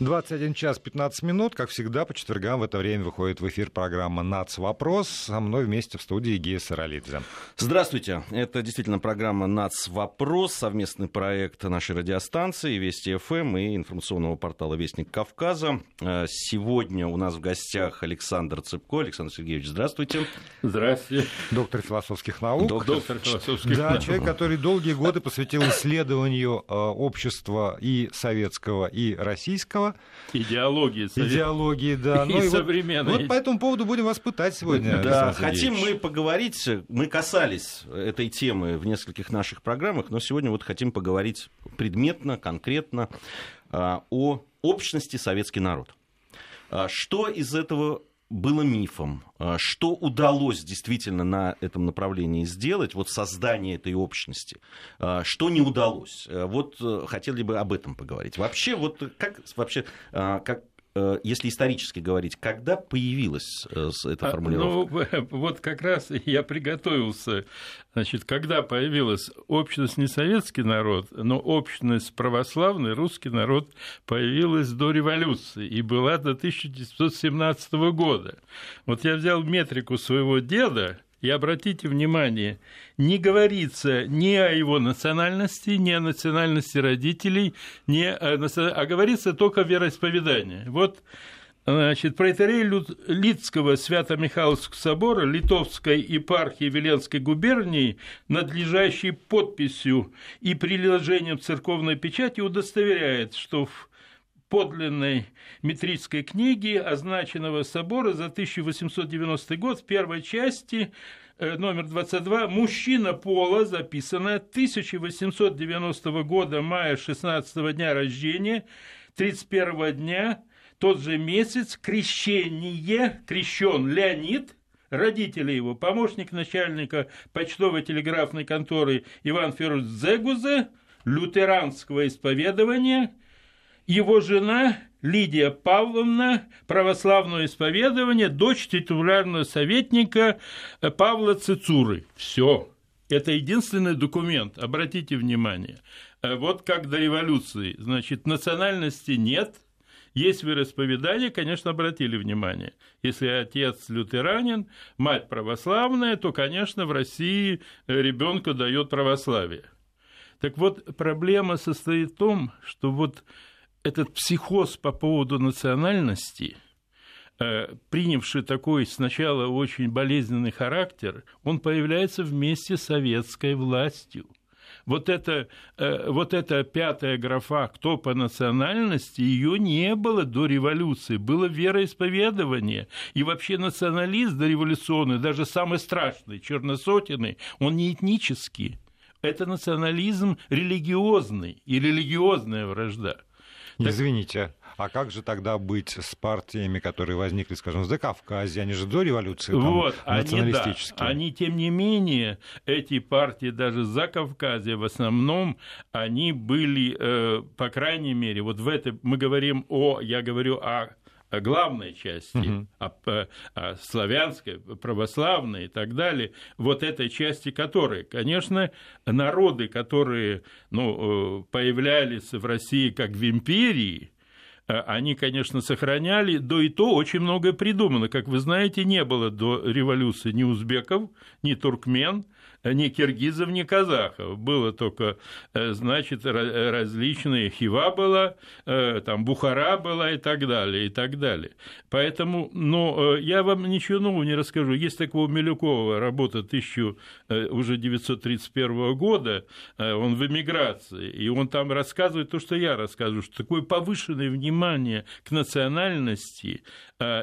21 час 15 минут, как всегда, по четвергам в это время выходит в эфир программа «Нац. Вопрос». Со мной вместе в студии Гея Саралидзе. Здравствуйте. Это действительно программа «Нац. Вопрос», совместный проект нашей радиостанции «Вести ФМ» и информационного портала «Вестник Кавказа». Э, сегодня у нас в гостях Александр Цыпко. Александр Сергеевич, здравствуйте. Здравствуйте. Доктор философских наук. Доктор, Доктор философских да, наук. человек, который долгие годы посвятил исследованию э, общества и советского, и российского Идеологии. Идеологии, да. И, ну, и современной. Вот, вот по этому поводу будем вас пытать сегодня. Да, хотим мы поговорить, мы касались этой темы в нескольких наших программах, но сегодня вот хотим поговорить предметно, конкретно а, о общности советский народ. А, что из этого было мифом, а, что удалось действительно на этом направлении сделать, вот создание этой общности, а, что не удалось. Вот э, хотели бы об этом поговорить. Вообще, вот как вообще, а, как если исторически говорить, когда появилась э, эта формулировка? Ну, вот как раз я приготовился. Значит, когда появилась общность не советский народ, но общность православный, русский народ появилась до революции и была до 1917 года. Вот я взял метрику своего деда, и обратите внимание, не говорится ни о его национальности, ни о национальности родителей, ни о, а говорится только о вероисповедании. Вот Значит, протерей Лидского Свято-Михайловского собора Литовской епархии Веленской губернии, надлежащей подписью и приложением церковной печати, удостоверяет, что в подлинной метрической книги означенного собора за 1890 год в первой части э, номер 22 «Мужчина пола», записано 1890 года, мая 16 дня рождения, 31 дня, тот же месяц, крещение, крещен Леонид, родители его, помощник начальника почтовой телеграфной конторы Иван Федорович Зегузе, лютеранского исповедования – его жена Лидия Павловна, православное исповедование, дочь титулярного советника Павла Цицуры. Все. Это единственный документ, обратите внимание. Э, вот как до революции, значит, национальности нет, есть вероисповедание, конечно, обратили внимание. Если отец лютеранин, мать православная, то, конечно, в России ребенку дает православие. Так вот, проблема состоит в том, что вот этот психоз по поводу национальности, э, принявший такой сначала очень болезненный характер, он появляется вместе с советской властью. Вот это, э, вот эта пятая графа «кто по национальности» ее не было до революции, было вероисповедование. И вообще националист дореволюционный, даже самый страшный, черносотенный, он не этнический. Это национализм религиозный и религиозная вражда. Так... Извините, а как же тогда быть с партиями, которые возникли, скажем, в Закавказье? Они же до революции там, вот, националистические. Они, да, они, тем не менее, эти партии даже за Кавказе в основном, они были, э, по крайней мере, вот в этой, мы говорим о, я говорю о главной части, угу. а, а, славянской, православной и так далее, вот этой части которой, конечно, народы, которые ну, э, появлялись в России как в империи, э, они, конечно, сохраняли, до и то очень многое придумано. Как вы знаете, не было до революции ни узбеков, ни туркмен, ни киргизов, ни казахов. Было только, э, значит, различные хива была, э, там Бухара была и так далее, и так далее. Поэтому, но э, я вам ничего нового не расскажу. Есть такого Милюкова, работа 1000, уже 931 года, он в эмиграции, и он там рассказывает то, что я рассказываю, что такое повышенное внимание к национальности,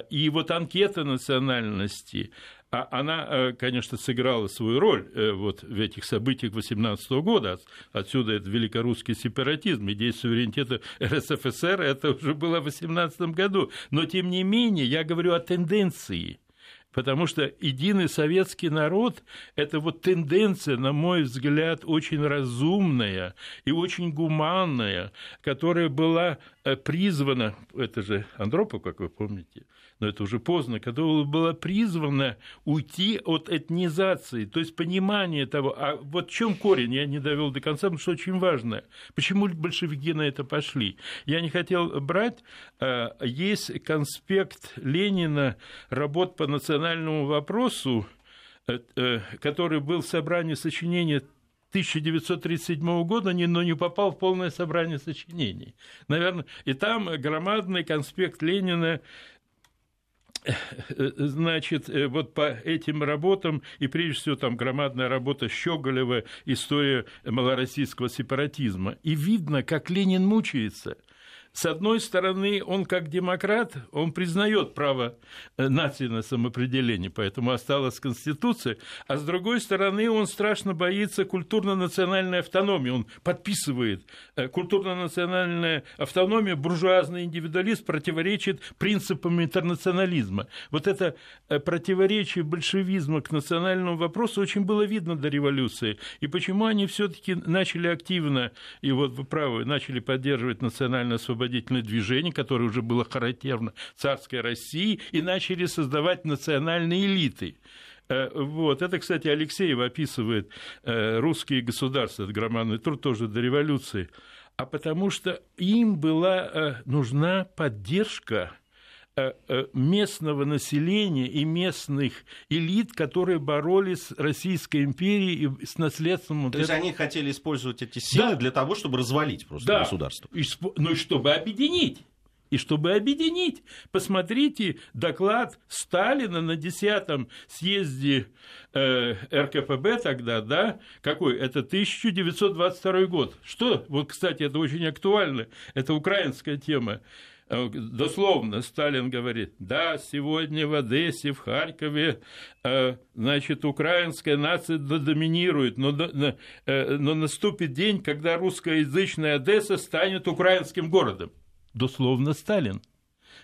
и вот анкета национальности, а она, э, конечно, сыграла свою роль э, вот в этих событиях 18 года. Отсюда это великорусский сепаратизм, идея суверенитета РСФСР, это уже было в 18 году. Но, тем не менее, я говорю о тенденции – Потому что единый советский народ – это вот тенденция, на мой взгляд, очень разумная и очень гуманная, которая была э, призвана, это же Андропов, как вы помните, но это уже поздно, когда была призвана уйти от этнизации, то есть понимание того, а вот в чем корень, я не довел до конца, потому что очень важно, почему большевики на это пошли. Я не хотел брать, а, есть конспект Ленина работ по национальному вопросу, э, э, который был в собрании сочинения 1937 года, но не попал в полное собрание сочинений. Наверное, и там громадный конспект Ленина значит, вот по этим работам, и прежде всего там громадная работа Щеголева «История малороссийского сепаратизма». И видно, как Ленин мучается – с одной стороны, он как демократ, он признает право э, нации на самоопределение, поэтому осталась Конституция, а с другой стороны, он страшно боится культурно-национальной автономии, он подписывает э, культурно-национальная автономия, буржуазный индивидуализм противоречит принципам интернационализма. Вот это э, противоречие большевизма к национальному вопросу очень было видно до революции, и почему они все-таки начали активно, и вот вы правы, начали поддерживать национальное освобождение освободительное движение, которое уже было характерно царской России, и начали создавать национальные элиты. Э, вот. Это, кстати, Алексеев описывает э, русские государства, это громадный труд тоже до революции, а потому что им была э, нужна поддержка местного населения и местных элит, которые боролись с Российской империей и с наследством... То есть они хотели использовать эти силы да. для того, чтобы развалить просто да. государство. И, ну и чтобы объединить. И чтобы объединить, посмотрите доклад Сталина на 10-м съезде э, РКПБ тогда, да, какой? Это 1922 год. Что? Вот, кстати, это очень актуально, это украинская тема. Э, дословно Сталин говорит, да, сегодня в Одессе, в Харькове, э, значит, украинская нация доминирует, но, э, но наступит день, когда русскоязычная Одесса станет украинским городом. Дословно Сталин.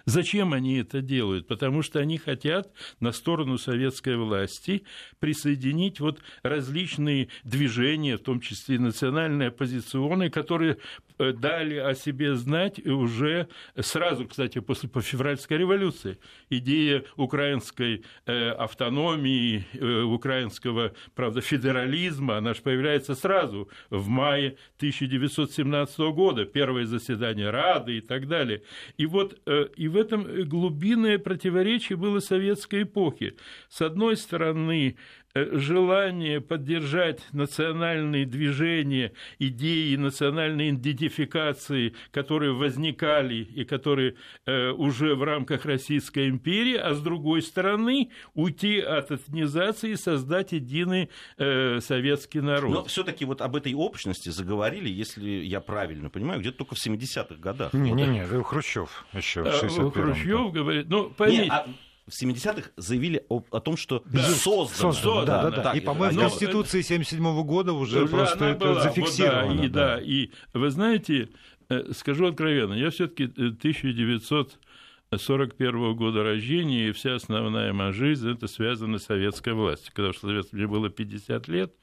Зачем они это делают? Потому что они хотят на сторону советской власти присоединить вот различные движения, в том числе и национальные оппозиционные, которые дали о себе знать уже сразу, кстати, после по февральской революции. Идея украинской э, автономии, э, украинского, правда, федерализма, она же появляется сразу в мае 1917 года, первое заседание Рады и так далее. И вот и в этом глубинное противоречие было советской эпохи. С одной стороны, Э, желание поддержать национальные движения, идеи национальной идентификации, которые возникали и которые э, уже в рамках Российской империи, а с другой стороны уйти от этнизации и создать единый э, советский народ. Но все-таки вот об этой общности заговорили, если я правильно понимаю, где-то только в 70-х годах. Не-не-не, Хрущев еще в 61 Хрущев говорит, ну, поймите... Не, а в 70-х заявили о, о том, что да. создано. создано да, да, да, да. И, по-моему, в Конституции 77 года уже, уже просто это была, зафиксировано. Вот, да, и, да. да, и вы знаете, э, скажу откровенно, я все-таки 1941 года рождения, и вся основная моя жизнь это связана с советской властью, потому что мне было 50 лет,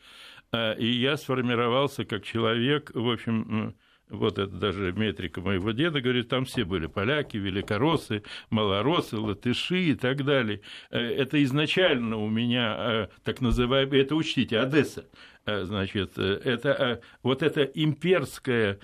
э, и я сформировался как человек, в общем, вот это даже метрика моего деда, говорит, там все были поляки, великороссы, малоросы, латыши и так далее. Э, это изначально у меня э, так называемый, это учтите, Одесса, значит, э, это э, вот это имперское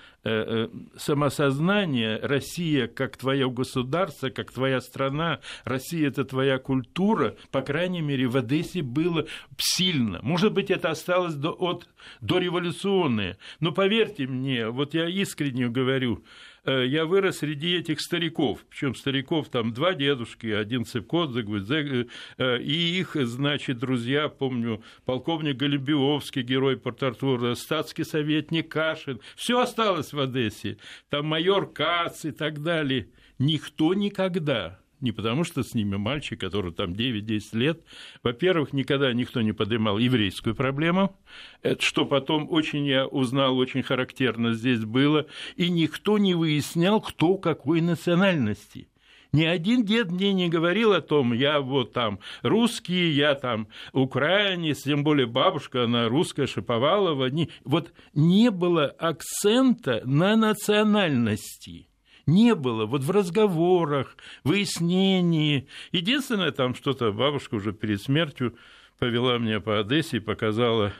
самосознание, Россия как твое государство, как твоя страна, Россия это твоя культура, по крайней мере, в Одессе было сильно. Может быть, это осталось до, от, дореволюционное, но поверьте мне, вот я искренне говорю, Э, я вырос среди этих стариков, причем стариков там два дедушки, один Цепкот, э, э, и их, значит, друзья, помню, полковник Голубиовский, герой Порт-Артура, статский советник Кашин, все осталось в Одессе, там майор Кац и так далее. Никто никогда не потому, что с ними мальчик, который там 9-10 лет. Во-первых, никогда никто не поднимал еврейскую проблему, это что потом очень я узнал, очень характерно здесь было, и никто не выяснял, кто какой национальности. Ни один дед мне не говорил о том, я вот там русский, я там украинец, тем более бабушка, она русская, Шиповалова. Не, вот не было акцента на национальности – не было вот в разговорах, выяснении. Единственное, там что-то бабушка уже перед смертью повела меня по Одессе и показала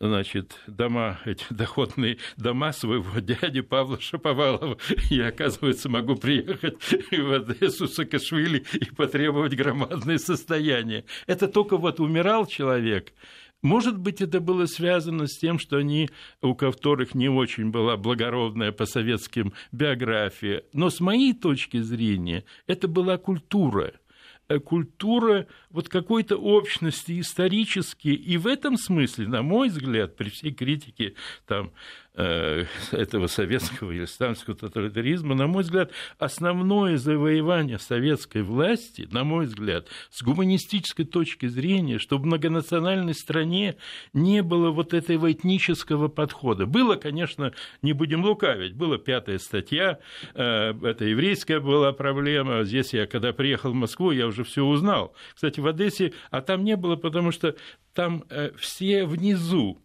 значит, дома, эти доходные дома своего дяди Павла Шаповалова. Я, оказывается, могу приехать в Одессу, Саакашвили и потребовать громадное состояние. Это только вот умирал человек, может быть, это было связано с тем, что они, у которых не очень была благородная по советским биография. Но с моей точки зрения, это была культура – Э, культура вот какой-то общности исторически. И в этом смысле, на мой взгляд, при всей критике там, этого советского или исламского тоталитаризма, на мой взгляд, основное завоевание советской власти, на мой взгляд, с гуманистической точки зрения, чтобы в многонациональной стране не было вот этого этнического подхода. Было, конечно, не будем лукавить, была пятая статья, э, это еврейская была проблема, здесь я, когда приехал в Москву, я уже все узнал. Кстати, в Одессе, а там не было, потому что там э, все внизу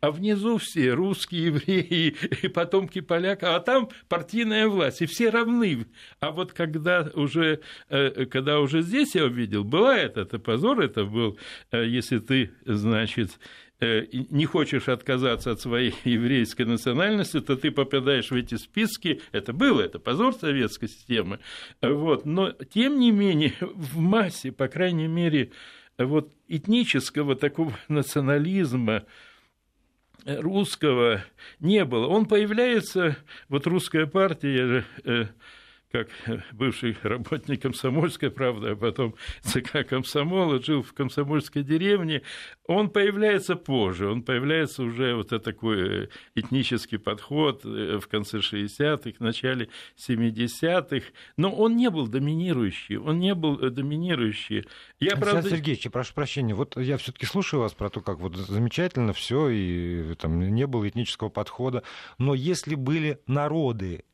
а внизу все русские, евреи, и потомки поляка, а там партийная власть, и все равны. А вот когда уже, э, когда уже здесь я увидел, бывает это позор, это был, э, если ты, значит, э, не хочешь отказаться от своей еврейской национальности, то ты попадаешь в эти списки. Это было, это позор советской системы. Вот. Но, тем не менее, в массе, по крайней мере, вот этнического такого национализма, русского не было. Он появляется, вот русская партия, э, как бывший работник комсомольской правды, а потом ЦК комсомола, жил в комсомольской деревне, он появляется позже, он появляется уже вот это такой этнический подход э, в конце 60-х, начале 70-х, но он не был доминирующий, он не был э, доминирующий. Я, Александр правда... Сергеевич, прошу прощения, вот я все-таки слушаю вас про то, как вот замечательно все, и там не было этнического подхода, но если были народы,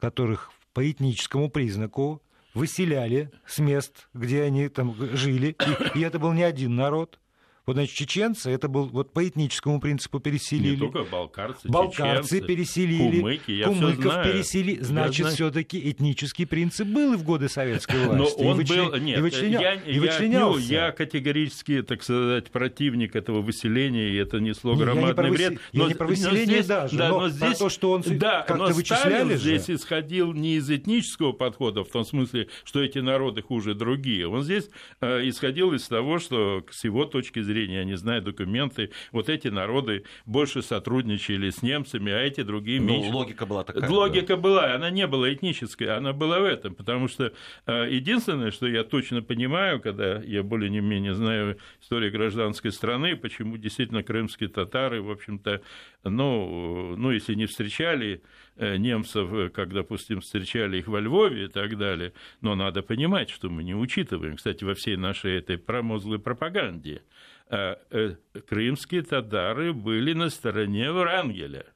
которых по этническому признаку выселяли с мест, где они там жили, и, и это был не один народ, вот, значит, чеченцы, это был вот по этническому принципу переселили. Не только балкарцы, Балкарцы чеченцы, переселили. Кумыки, я Кумыков переселили. Значит, все-таки этнический принцип был и в годы советской власти. Но он и был... Нет, и вычленя... я, и вычленялся. Я, я категорически, так сказать, противник этого выселения, и это несло громадный не, вред. Я но, не про выселение здесь, даже, да, но, но здесь, то, что он да, как-то вычисляли же. здесь исходил не из этнического подхода, в том смысле, что эти народы хуже другие. Он здесь э, исходил из того, что с его точки зрения, они знают документы, вот эти народы больше сотрудничали с немцами, а эти другие ну, меньше. логика была такая. Логика да. была, она не была этническая, она была в этом, потому что э, единственное, что я точно понимаю, когда я более не менее знаю историю гражданской страны, почему действительно крымские татары, в общем-то, ну, ну если не встречали э, немцев, э, как, допустим, встречали их во Львове и так далее, но надо понимать, что мы не учитываем, кстати, во всей нашей этой промозглой пропаганде. Э, э, крымские татары были на стороне Врангеля.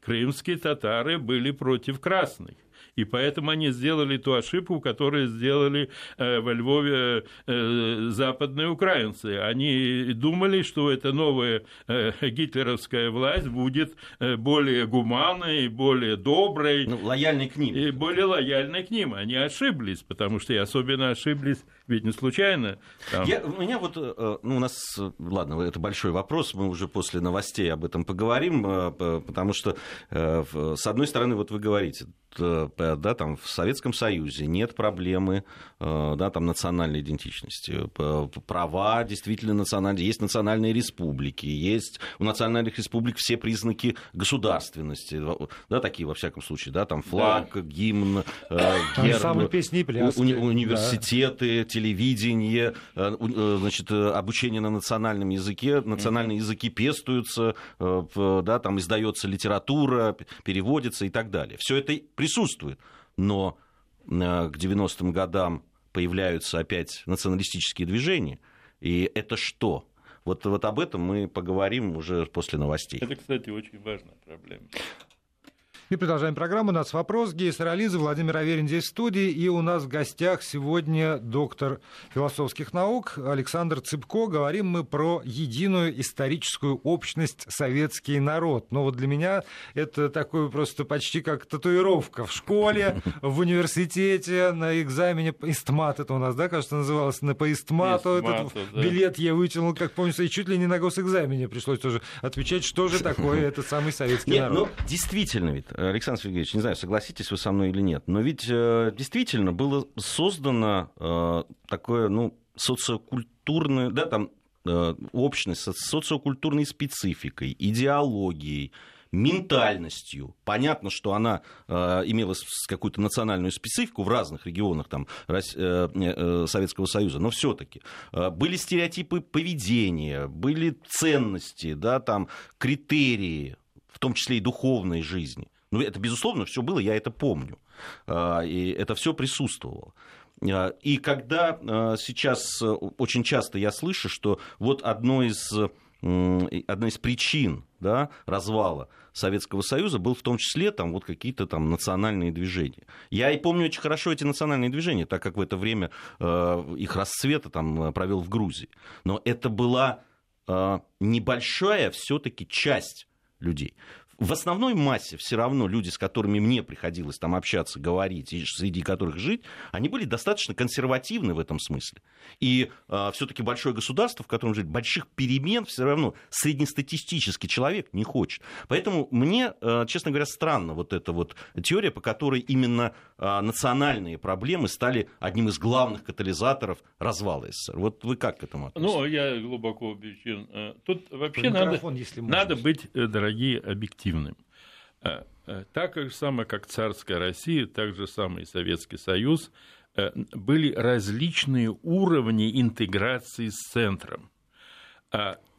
Крымские татары были против красных. И поэтому они сделали ту ошибку, которую сделали э, во Львове э, западные украинцы. Они думали, что эта новая э, гитлеровская власть будет более гуманной, более доброй. Ну, лояльной к ним. И более лояльной к ним. Они ошиблись, потому что и особенно ошиблись, ведь не случайно. Там... Я, у меня вот, ну, у нас, ладно, это большой вопрос, мы уже после новостей об этом поговорим, потому что, с одной стороны, вот вы говорите, да, там в Советском Союзе нет проблемы э, да, там, национальной идентичности. Права действительно национальные. Есть национальные республики, есть у национальных республик все признаки государственности, да, такие во всяком случае, да, там флаг, да. гимн, э, герб, песни пляски. Уни- университеты, да. телевидение, э, значит, обучение на национальном языке, национальные языки пестуются, да, там издается литература, переводится и так далее. Все это присутствует но э, к 90-м годам появляются опять националистические движения. И это что? Вот, вот об этом мы поговорим уже после новостей. Это, кстати, очень важная проблема. И продолжаем программу. У нас вопрос. Гея Сарализа, Владимир Аверин здесь в студии. И у нас в гостях сегодня доктор философских наук Александр Цыпко. Говорим мы про единую историческую общность советский народ. Но вот для меня это такое просто почти как татуировка в школе, в университете, на экзамене истмат это у нас, да, кажется, называлось, на по истмату. Этот да. билет я вытянул, как помню, и чуть ли не на госэкзамене пришлось тоже отвечать, что же такое этот самый советский Нет, народ. Ну, действительно ведь, Александр Сергеевич, не знаю, согласитесь вы со мной или нет, но ведь э, действительно было создано э, такое, ну, социокультурное, да, там, э, общность с социокультурной спецификой, идеологией, ментальностью. Понятно, что она э, имела какую-то национальную специфику в разных регионах там, Рос, э, э, Советского Союза, но все-таки э, были стереотипы поведения, были ценности, да, там, критерии, в том числе и духовной жизни. Ну, это, безусловно, все было, я это помню. Э, и это все присутствовало. Э, и когда э, сейчас очень часто я слышу, что вот одно из, одна из причин да, развала Советского Союза был в том числе там вот какие-то там национальные движения. Я и помню очень хорошо эти национальные движения, так как в это время э, их расцвета там провел в Грузии. Но это была э, небольшая все-таки часть людей в основной массе все равно люди, с которыми мне приходилось там общаться, говорить, и среди которых жить, они были достаточно консервативны в этом смысле. И э, все-таки большое государство, в котором жить, больших перемен все равно среднестатистический человек не хочет. Поэтому мне, э, честно говоря, странно вот эта вот теория, по которой именно э, национальные проблемы стали одним из главных катализаторов развала СССР. Вот вы как к этому относитесь? Ну, я глубоко убежден. Тут вообще надо, надо быть, э, дорогие, объективными эффективным. Э, э, так же самое, как царская Россия, так же самое и Советский Союз, э, были различные уровни интеграции с центром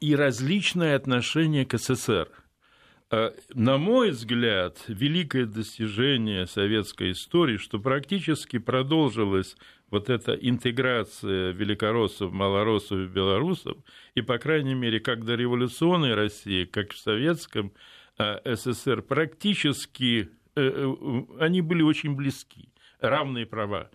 и различное отношение к СССР. На мой взгляд, великое достижение советской истории, что практически продолжилась вот эта интеграция великороссов, малороссов и белорусов, и, по крайней мере, как до революционной России, как в советском СССР практически э, э, они были очень близки равные права.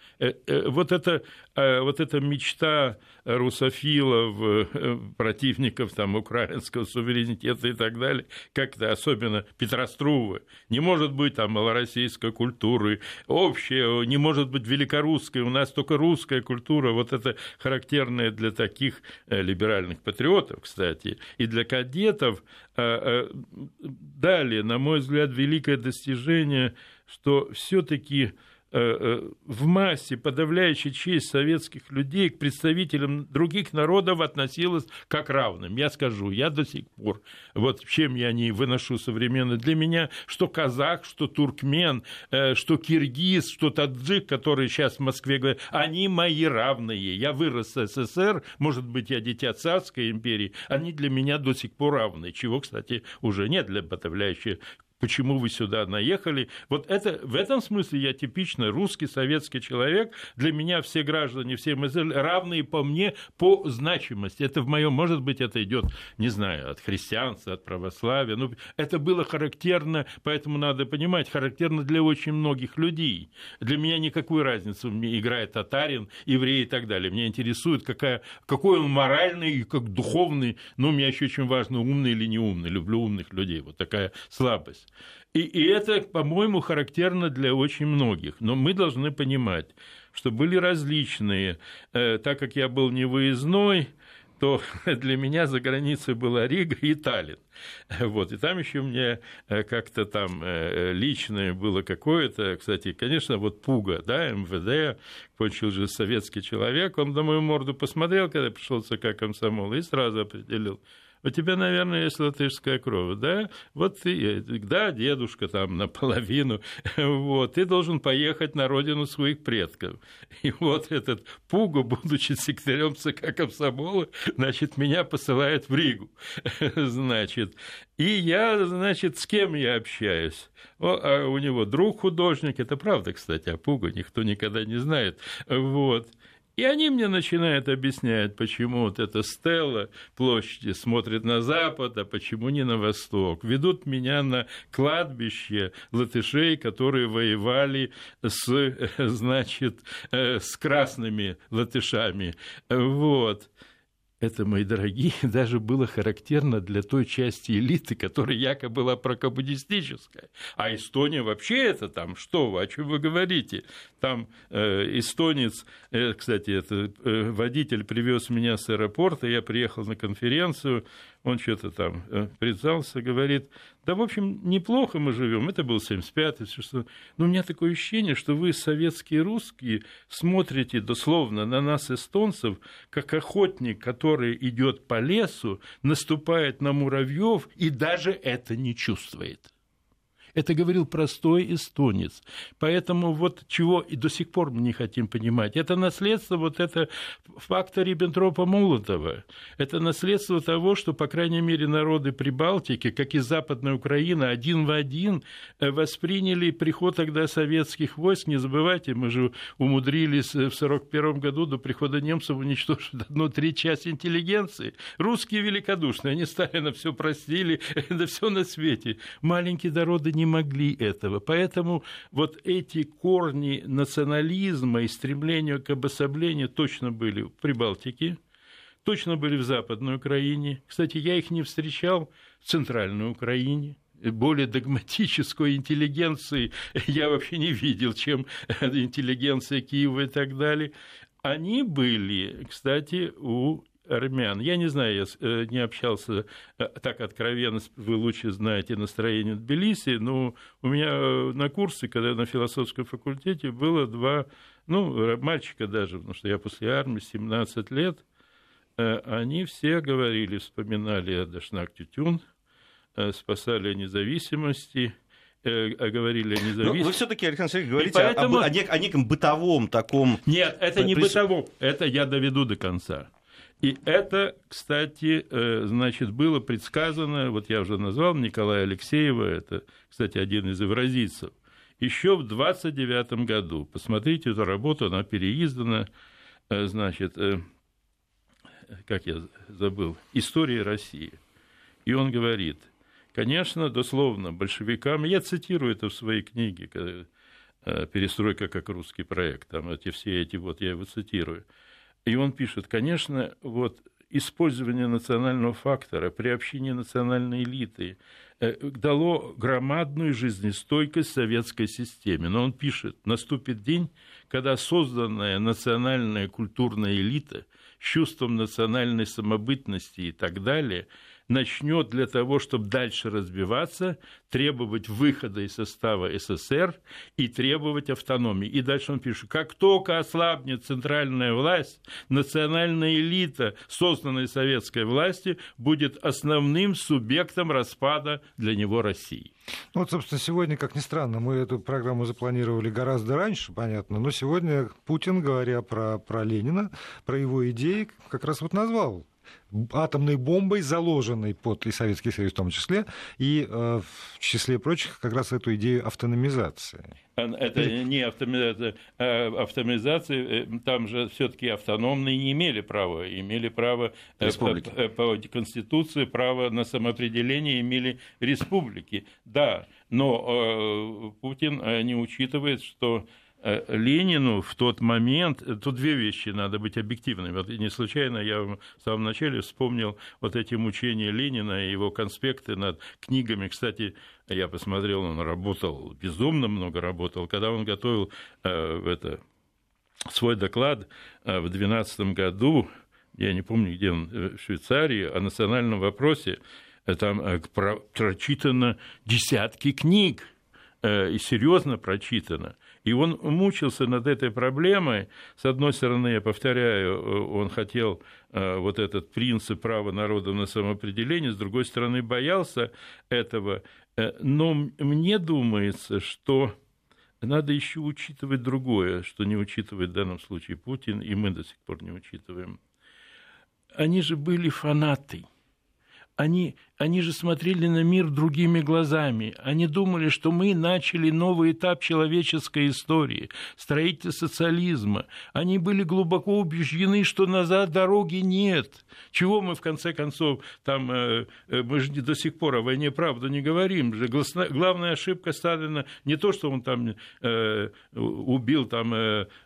Вот эта, вот эта мечта русофилов, противников там, украинского суверенитета и так далее, как-то особенно Петра Струвы, не может быть там малороссийской культуры, общая, не может быть великорусской, у нас только русская культура, вот это характерная для таких либеральных патриотов, кстати, и для кадетов, а, далее, на мой взгляд, великое достижение, что все-таки Э, э, в массе подавляющая часть советских людей к представителям других народов относилась как равным. Я скажу, я до сих пор, вот чем я не выношу современно, для меня что казах, что туркмен, э, что киргиз, что таджик, который сейчас в Москве говорят, они мои равные. Я вырос в СССР, может быть, я дитя царской империи, они для меня до сих пор равны, чего, кстати, уже нет для подавляющей почему вы сюда наехали. Вот это, в этом смысле я типичный русский, советский человек. Для меня все граждане, все мы равные по мне по значимости. Это в моем, может быть, это идет, не знаю, от христианства, от православия. Ну, это было характерно, поэтому надо понимать, характерно для очень многих людей. Для меня никакой разницы мне играет татарин, еврей и так далее. Меня интересует, какая, какой он моральный и как духовный. Ну, мне еще очень важно, умный или не умный. Люблю умных людей. Вот такая слабость. И, и это, по-моему, характерно для очень многих. Но мы должны понимать, что были различные. Э, так как я был не выездной, то для меня за границей была Рига и Таллин. Вот, и там еще мне э, как-то там э, личное было какое-то, кстати, конечно, вот Пуга, да, МВД, кончил же советский человек, он на мою морду посмотрел, когда пришел ЦК комсомола, и сразу определил, у тебя, наверное, есть латышская кровь, да? Вот ты, да, дедушка там наполовину, вот, ты должен поехать на родину своих предков. И вот этот Пугу, будучи секретарем ЦК Комсомола, значит, меня посылает в Ригу, значит. И я, значит, с кем я общаюсь? О, а у него друг художник, это правда, кстати, а Пугу никто никогда не знает, вот. И они мне начинают объяснять, почему вот эта стела площади смотрит на запад, а почему не на восток. Ведут меня на кладбище латышей, которые воевали с, значит, э, с красными латышами. Вот это, мои дорогие, даже было характерно для той части элиты, которая якобы была прокоммунистическая. А Эстония вообще это там, что вы, о чем вы говорите? Там э, эстонец, э, кстати, это э, водитель привез меня с аэропорта, я приехал на конференцию, он что-то там э, признался, говорит, да, в общем, неплохо мы живем. Это был 75-й, что Но у меня такое ощущение, что вы, советские русские, смотрите дословно на нас, эстонцев, как охотник, который идет по лесу, наступает на муравьев и даже это не чувствует. Это говорил простой эстонец. Поэтому вот чего и до сих пор мы не хотим понимать. Это наследство, вот это фактор Риббентропа-Молотова. Это наследство того, что, по крайней мере, народы Прибалтики, как и Западная Украина, один в один э, восприняли приход тогда советских войск. Не забывайте, мы же умудрились э, в 1941 году до прихода немцев уничтожить одну треть часть интеллигенции. Русские великодушные, они Сталина все простили, да все на свете. Маленькие народы не могли этого. Поэтому вот эти корни национализма и стремления к обособлению точно были в Прибалтике, точно были в Западной Украине. Кстати, я их не встречал в Центральной Украине более догматической интеллигенции я вообще не видел, чем интеллигенция Киева и так далее. Они были, кстати, у армян. Я не знаю, я э, не общался э, так откровенно, вы лучше знаете настроение Тбилиси, но у меня э, на курсе, когда на философском факультете, было два, ну, мальчика даже, потому что я после армии, 17 лет, они все говорили, вспоминали о Дашнак Тютюн, спасали о независимости, говорили о независимости. Но вы все-таки, Александр Сергеевич, говорите поэтому... о, о, о неком бытовом таком. Нет, это не бытовом, это я доведу до конца. И это, кстати, э, значит, было предсказано, вот я уже назвал Николая Алексеева, это, кстати, один из евразийцев, еще в 29 году. Посмотрите эту работу, она переиздана, э, значит, э, как я забыл, «История России». И он говорит, конечно, дословно, большевикам, я цитирую это в своей книге, «Перестройка как русский проект», там эти все эти, вот я его цитирую – и он пишет, конечно, вот использование национального фактора, приобщение национальной элиты э, дало громадную жизнестойкость советской системе. Но он пишет, наступит день, когда созданная национальная культурная элита с чувством национальной самобытности и так далее – начнет для того, чтобы дальше разбиваться, требовать выхода из состава СССР и требовать автономии. И дальше он пишет, как только ослабнет центральная власть, национальная элита, созданная советской власти, будет основным субъектом распада для него России. Ну вот, собственно, сегодня, как ни странно, мы эту программу запланировали гораздо раньше, понятно, но сегодня Путин, говоря про, про Ленина, про его идеи, как раз вот назвал атомной бомбой, заложенной под и Советский Союз в том числе, и э, в числе прочих как раз эту идею автономизации. Это не автоматизация, а автоматизация, э, там же все-таки автономные не имели права, имели право э, республики. по, Конституции, право на самоопределение имели республики. Да, но э, Путин не учитывает, что Э, Ленину в тот момент, э, тут две вещи, надо быть объективными. Вот не случайно я в самом начале вспомнил вот эти мучения Ленина и его конспекты над книгами. Кстати, я посмотрел, он работал, безумно много работал. Когда он готовил э, это, свой доклад в 2012 году, я не помню, где он, в Швейцарии, о национальном вопросе, там прочитано десятки книг, и серьезно прочитано. И он мучился над этой проблемой. С одной стороны, я повторяю, он хотел э, вот этот принцип права народа на самоопределение, с другой стороны, боялся этого. Э, но мне думается, что надо еще учитывать другое, что не учитывает в данном случае Путин, и мы до сих пор не учитываем. Они же были фанаты. Они они же смотрели на мир другими глазами. Они думали, что мы начали новый этап человеческой истории, строительство социализма. Они были глубоко убеждены, что назад дороги нет. Чего мы, в конце концов, там, э, э, мы же до сих пор о войне правду не говорим. Главная ошибка Сталина не то, что он там э, убил там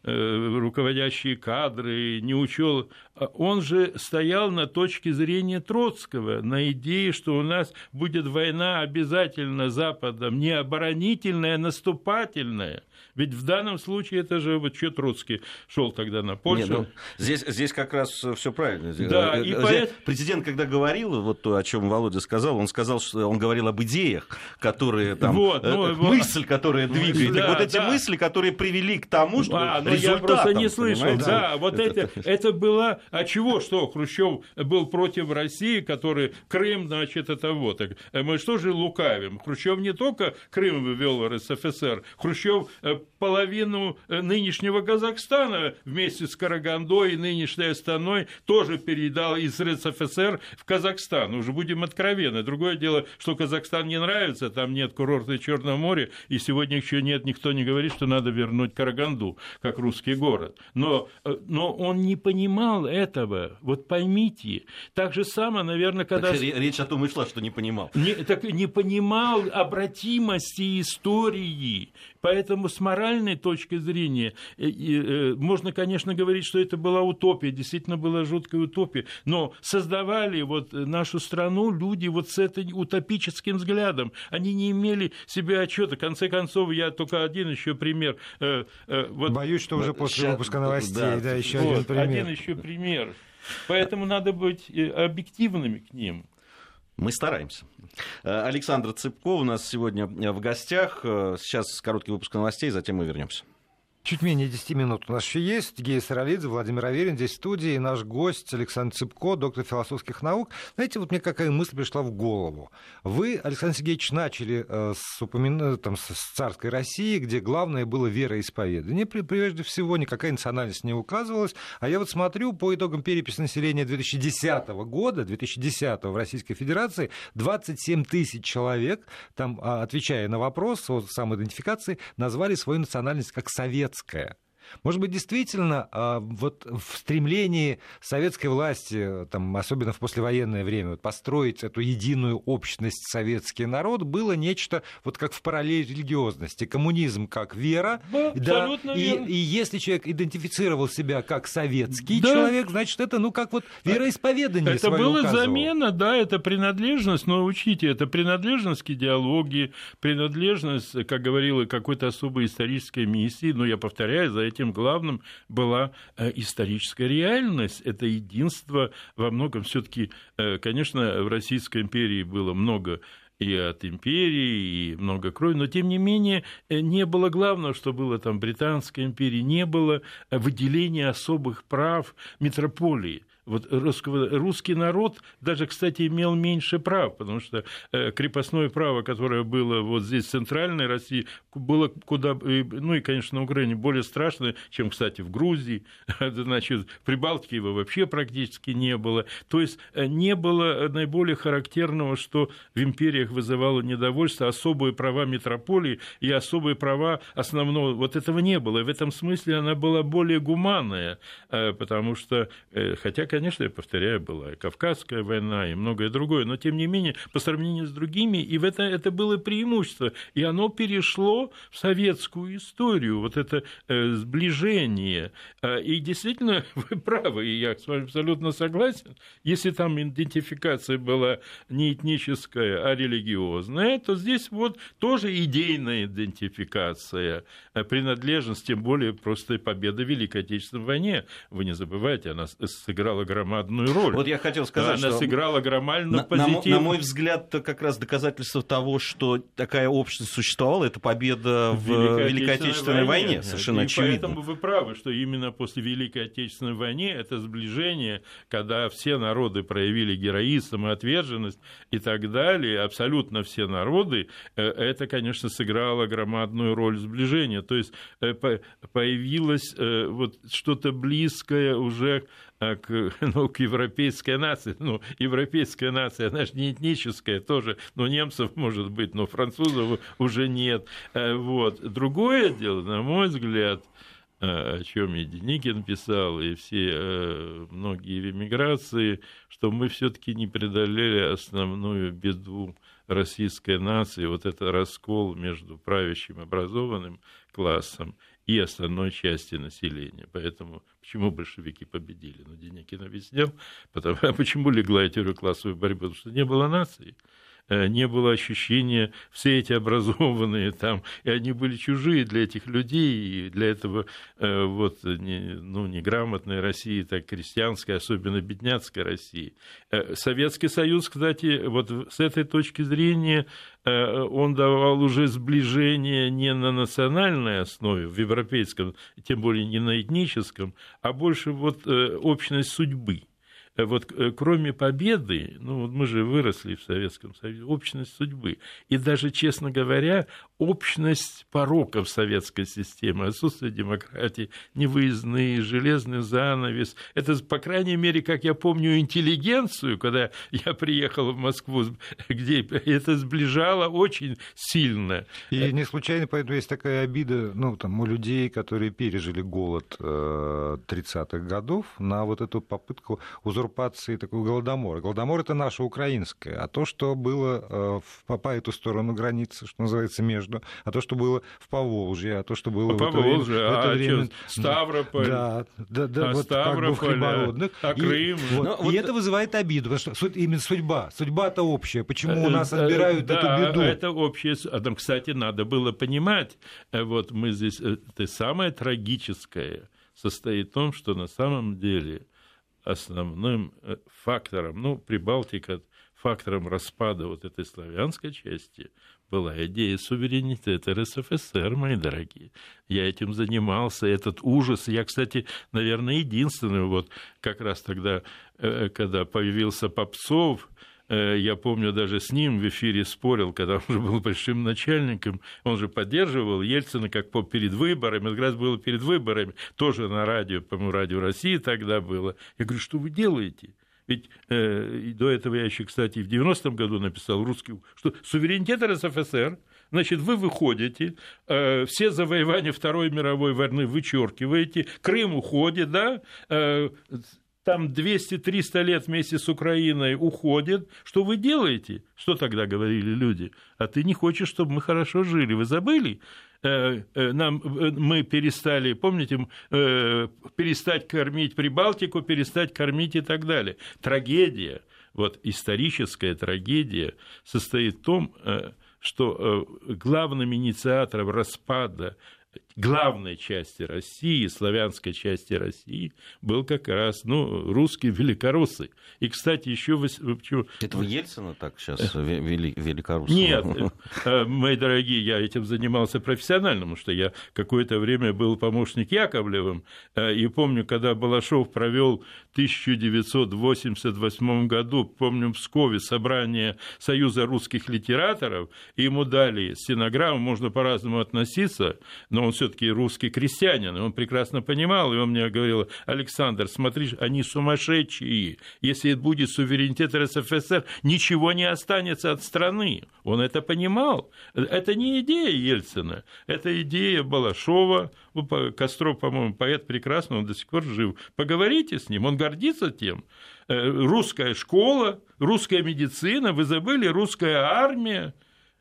руководящие кадры, не учел, а он же стоял на точке зрения Троцкого, на идее, что у нас будет война обязательно Западом, не оборонительная, а наступательная – ведь в данном случае это же вот что Троцкий шел тогда на Польшу. Нет, ну, здесь, здесь как раз все правильно. Да, и поэт... Президент, когда говорил, вот то, о чем Володя сказал, он сказал, что он говорил об идеях, которые там, вот, ну, э, мысль, которая двигает. Да, вот эти да. мысли, которые привели к тому, что а, ну, я просто не слышал. Понимаете? Да, вот это, это было... А чего, что Хрущев был против России, который Крым, значит, это вот. Мы что же лукавим? Хрущев не только Крым вывел в РСФСР, Хрущев э, половину э, нынешнего Казахстана вместе с Карагандой и нынешней Астаной тоже передал из РСФСР в Казахстан. Уже будем откровенны. Другое дело, что Казахстан не нравится, там нет курорта Черного моря, и сегодня еще нет, никто не говорит, что надо вернуть Караганду, как русский город. Но, э, но он не понимал этого. Вот поймите. Так же самое, наверное, когда... Так, речь о том и шла, что не понимал. Не, так не понимал обратимости истории. Поэтому с моральной точки зрения э, э, можно, конечно, говорить, что это была утопия, действительно была жуткая утопия, но создавали вот нашу страну люди вот с этим утопическим взглядом. Они не имели себе отчета. В конце концов, я только один еще пример. Э, вот, Боюсь, что уже после сейчас, выпуска новостей, да, да еще вот, один пример. Один еще пример. Поэтому надо быть объективными к ним. Мы стараемся. Э, Александр Цыпко у нас сегодня в гостях. Э, сейчас короткий выпуск новостей, затем мы вернемся. Чуть менее 10 минут у нас еще есть. Гея Саралидзе, Владимир Аверин здесь в студии. И наш гость Александр Цыпко, доктор философских наук. Знаете, вот мне какая мысль пришла в голову. Вы, Александр Сергеевич, начали э, с, упомин... там, с царской России, где главное было вероисповедание. Прежде всего, никакая национальность не указывалась. А я вот смотрю по итогам переписи населения 2010 года, 2010 в Российской Федерации, 27 тысяч человек, там, а, отвечая на вопрос о самоидентификации, назвали свою национальность как совет советская. Может быть, действительно, а, вот в стремлении советской власти, там, особенно в послевоенное время, вот, построить эту единую общность советский народ, было нечто вот как в параллель религиозности. Коммунизм как вера. Да, да и, и если человек идентифицировал себя как советский да. человек, значит, это, ну, как вот вероисповедание Это было замена, да, это принадлежность, но учите, это принадлежность к идеологии, принадлежность, как говорила, какой-то особой исторической миссии, но я повторяю, за этим главным была э, историческая реальность. Это единство во многом все-таки, э, конечно, в Российской империи было много и от империи, и много крови, но тем не менее э, не было главного, что было там Британской империи, не было выделения особых прав метрополии вот русского, русский народ даже, кстати, имел меньше прав, потому что э, крепостное право, которое было вот здесь, в Центральной России, было куда, ну и, конечно, на Украине более страшное, чем, кстати, в Грузии, значит, в Прибалтике его вообще практически не было. То есть э, не было наиболее характерного, что в империях вызывало недовольство, особые права метрополии и особые права основного, вот этого не было. В этом смысле она была более гуманная, э, потому что, хотя, конечно, я повторяю, была и Кавказская война, и многое другое, но тем не менее, по сравнению с другими, и в это, это было преимущество, и оно перешло в советскую историю, вот это э, сближение. А, и действительно, вы правы, и я с вами абсолютно согласен, если там идентификация была не этническая, а религиозная, то здесь вот тоже идейная идентификация, э, принадлежность, тем более просто победа в Великой Отечественной войне. Вы не забывайте, она сыграла сыграла громадную роль. Вот я хотел сказать, Она что... сыграла громадно на, позитивно. На, на мой взгляд, это как раз доказательство того, что такая общность существовала, это победа в Великой, Великой Отечественной войне, войне совершенно и очевидно. поэтому вы правы, что именно после Великой Отечественной войны это сближение, когда все народы проявили героизм и отверженность и так далее, абсолютно все народы, э, это, конечно, сыграло громадную роль сближения. То есть э, появилось э, вот что-то близкое уже к, ну, к европейской нации. Ну, европейская нация, она же не этническая тоже. Ну, немцев, может быть, но французов уже нет. Э, вот. Другое дело, на мой взгляд, э, о чем и Деникин писал, и все э, многие в эмиграции, что мы все-таки не преодолели основную беду российской нации, вот это раскол между правящим образованным классом и остальной части населения. Поэтому почему большевики победили? Ну, Деникин объяснял, потому, а почему легла эта классовая борьба? Потому что не было нации. Э, не было ощущения, все эти образованные там, и они были чужие для этих людей, и для этого э, вот, ну, неграмотной России, так крестьянской, особенно бедняцкой России. Э, Советский Союз, кстати, вот с этой точки зрения он давал уже сближение не на национальной основе, в европейском, тем более не на этническом, а больше вот общность судьбы – вот э, кроме победы, ну вот мы же выросли в Советском Союзе, общность судьбы. И даже, честно говоря, общность пороков советской системы, отсутствие демократии, невыездные, железный занавес. Это, по крайней мере, как я помню, интеллигенцию, когда я приехал в Москву, где это сближало очень сильно. И не случайно, поэтому есть такая обида ну, там, у людей, которые пережили голод 30-х э, годов, на вот эту попытку узурпации такого голодомора. Голодомор – это наше украинское, а то, что было по, по эту сторону границы, что называется, между между, а то, что было в Поволжье, а то, что было а в это Поволжье, время, а в это время... Ставрополь, да, да, да, а вот Ставрополь, как бы а Крым. И, вот, и вот... это вызывает обиду, потому что именно судьба, судьба-то общая, почему у нас э, отбирают да, эту беду? это общее, а там, кстати, надо было понимать, э, вот мы здесь, э, это самое трагическое состоит в том, что на самом деле основным фактором, ну, Прибалтика, фактором распада вот этой славянской части была идея суверенитета РСФСР, мои дорогие. Я этим занимался, этот ужас. Я, кстати, наверное, единственный, вот как раз тогда, э, когда появился Попцов, э, я помню, даже с ним в эфире спорил, когда он уже был большим начальником, он же поддерживал Ельцина как по перед выборами, это как раз было перед выборами, тоже на радио, по-моему, радио России тогда было. Я говорю, что вы делаете? Ведь э, до этого я еще, кстати, в 90-м году написал русский, что суверенитет РСФСР, значит, вы выходите, э, все завоевания Второй мировой войны вычеркиваете, Крым уходит, да, э, там 200-300 лет вместе с Украиной уходит. Что вы делаете? Что тогда говорили люди? А ты не хочешь, чтобы мы хорошо жили. Вы забыли? Э, э, нам, э, мы перестали, помните, перестать кормить Прибалтику, перестать кормить и так далее. Трагедия, вот историческая трагедия состоит в том, что главным инициатором распада главной части России, славянской части России, был как раз ну, русские великороссы. И, кстати, еще... Почему... Это вы Ельцина так сейчас вели, великороссы? Нет, э, мои дорогие, я этим занимался профессионально, потому что я какое-то время был помощник Яковлевым, э, и помню, когда Балашов провел в 1988 году, помню, в Пскове собрание Союза русских литераторов, и ему дали стенограмму, можно по-разному относиться, но он все-таки русский крестьянин, и он прекрасно понимал, и он мне говорил, Александр, смотри, они сумасшедшие, если будет суверенитет РСФСР, ничего не останется от страны. Он это понимал. Это не идея Ельцина, это идея Балашова, Костров, по-моему, поэт прекрасный, он до сих пор жив. Поговорите с ним, он гордится тем. Э, русская школа, русская медицина, вы забыли, русская армия,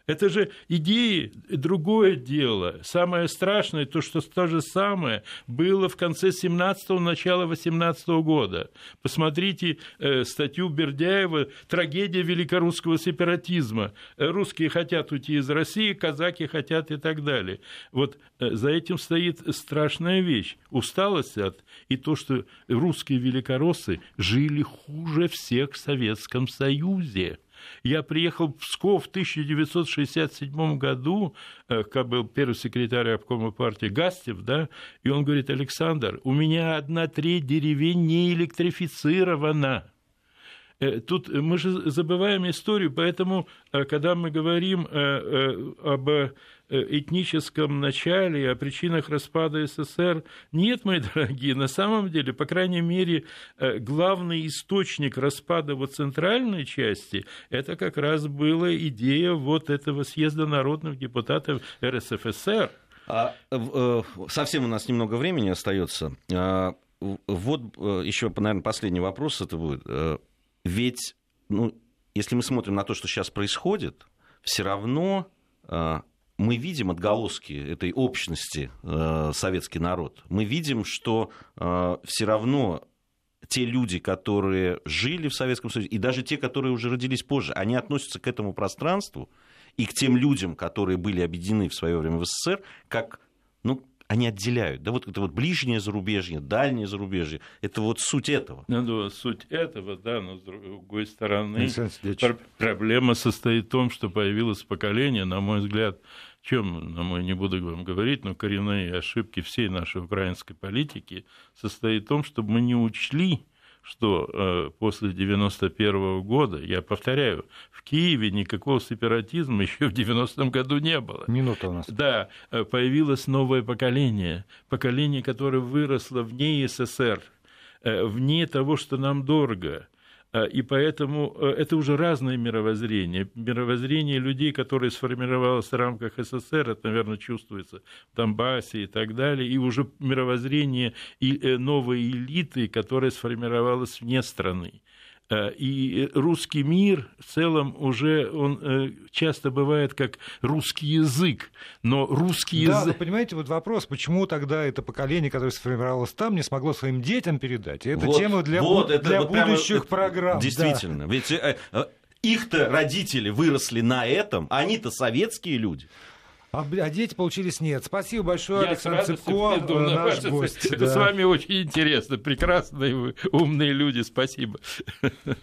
это же идеи, другое дело. Самое страшное, то, что то же самое было в конце 17-го, начала 18 -го года. Посмотрите э, статью Бердяева «Трагедия великорусского сепаратизма». Русские хотят уйти из России, казаки хотят и так далее. Вот э, за этим стоит страшная вещь. Усталость от и то, что русские великороссы жили хуже всех в Советском Союзе. Я приехал в Псков в 1967 году, э, как был первый секретарь обкома партии Гастев, да, и он говорит, Александр, у меня одна треть деревень не электрифицирована. Тут мы же забываем историю, поэтому, когда мы говорим об этническом начале, о причинах распада СССР. Нет, мои дорогие, на самом деле, по крайней мере, главный источник распада вот центральной части, это как раз была идея вот этого съезда народных депутатов РСФСР. А, э, совсем у нас немного времени остается. А, вот э, еще, наверное, последний вопрос это будет. Э, ведь, ну, если мы смотрим на то, что сейчас происходит, все равно мы видим отголоски этой общности советский народ. Мы видим, что все равно те люди, которые жили в Советском Союзе, и даже те, которые уже родились позже, они относятся к этому пространству и к тем людям, которые были объединены в свое время в СССР, как, ну, они отделяют. Да вот это вот ближнее зарубежье, дальнее зарубежье, это вот суть этого. Ну, да, суть этого, да, но с другой стороны, пр- проблема состоит в том, что появилось поколение, на мой взгляд, чем, на мой не буду вам говорить, но коренные ошибки всей нашей украинской политики состоит в том, чтобы мы не учли, что э, после 91 года, я повторяю, в Киеве никакого сепаратизма еще в 90-м году не было. Минута у нас. Да, э, появилось новое поколение, поколение, которое выросло вне СССР, э, вне того, что нам дорого – и поэтому э, это уже разное мировоззрение. Мировоззрение людей, которое сформировалось в рамках СССР, это, наверное, чувствуется в Донбассе и так далее, и уже мировоззрение э, новой элиты, которая сформировалась вне страны. Э, и русский мир в целом уже, он э, часто бывает как русский язык, но русский язык... Да, вы понимаете, вот вопрос, почему тогда это поколение, которое сформировалось там, не смогло своим детям передать? это вот, тема для, вот, это для вот будущих прямо, программ. Действительно, да. ведь э, их-то родители выросли на этом, они-то советские люди. А, а дети получились нет. Спасибо большое, Я Александр Цыпко, наш гость. Да. С вами очень интересно. Прекрасные умные люди. Спасибо.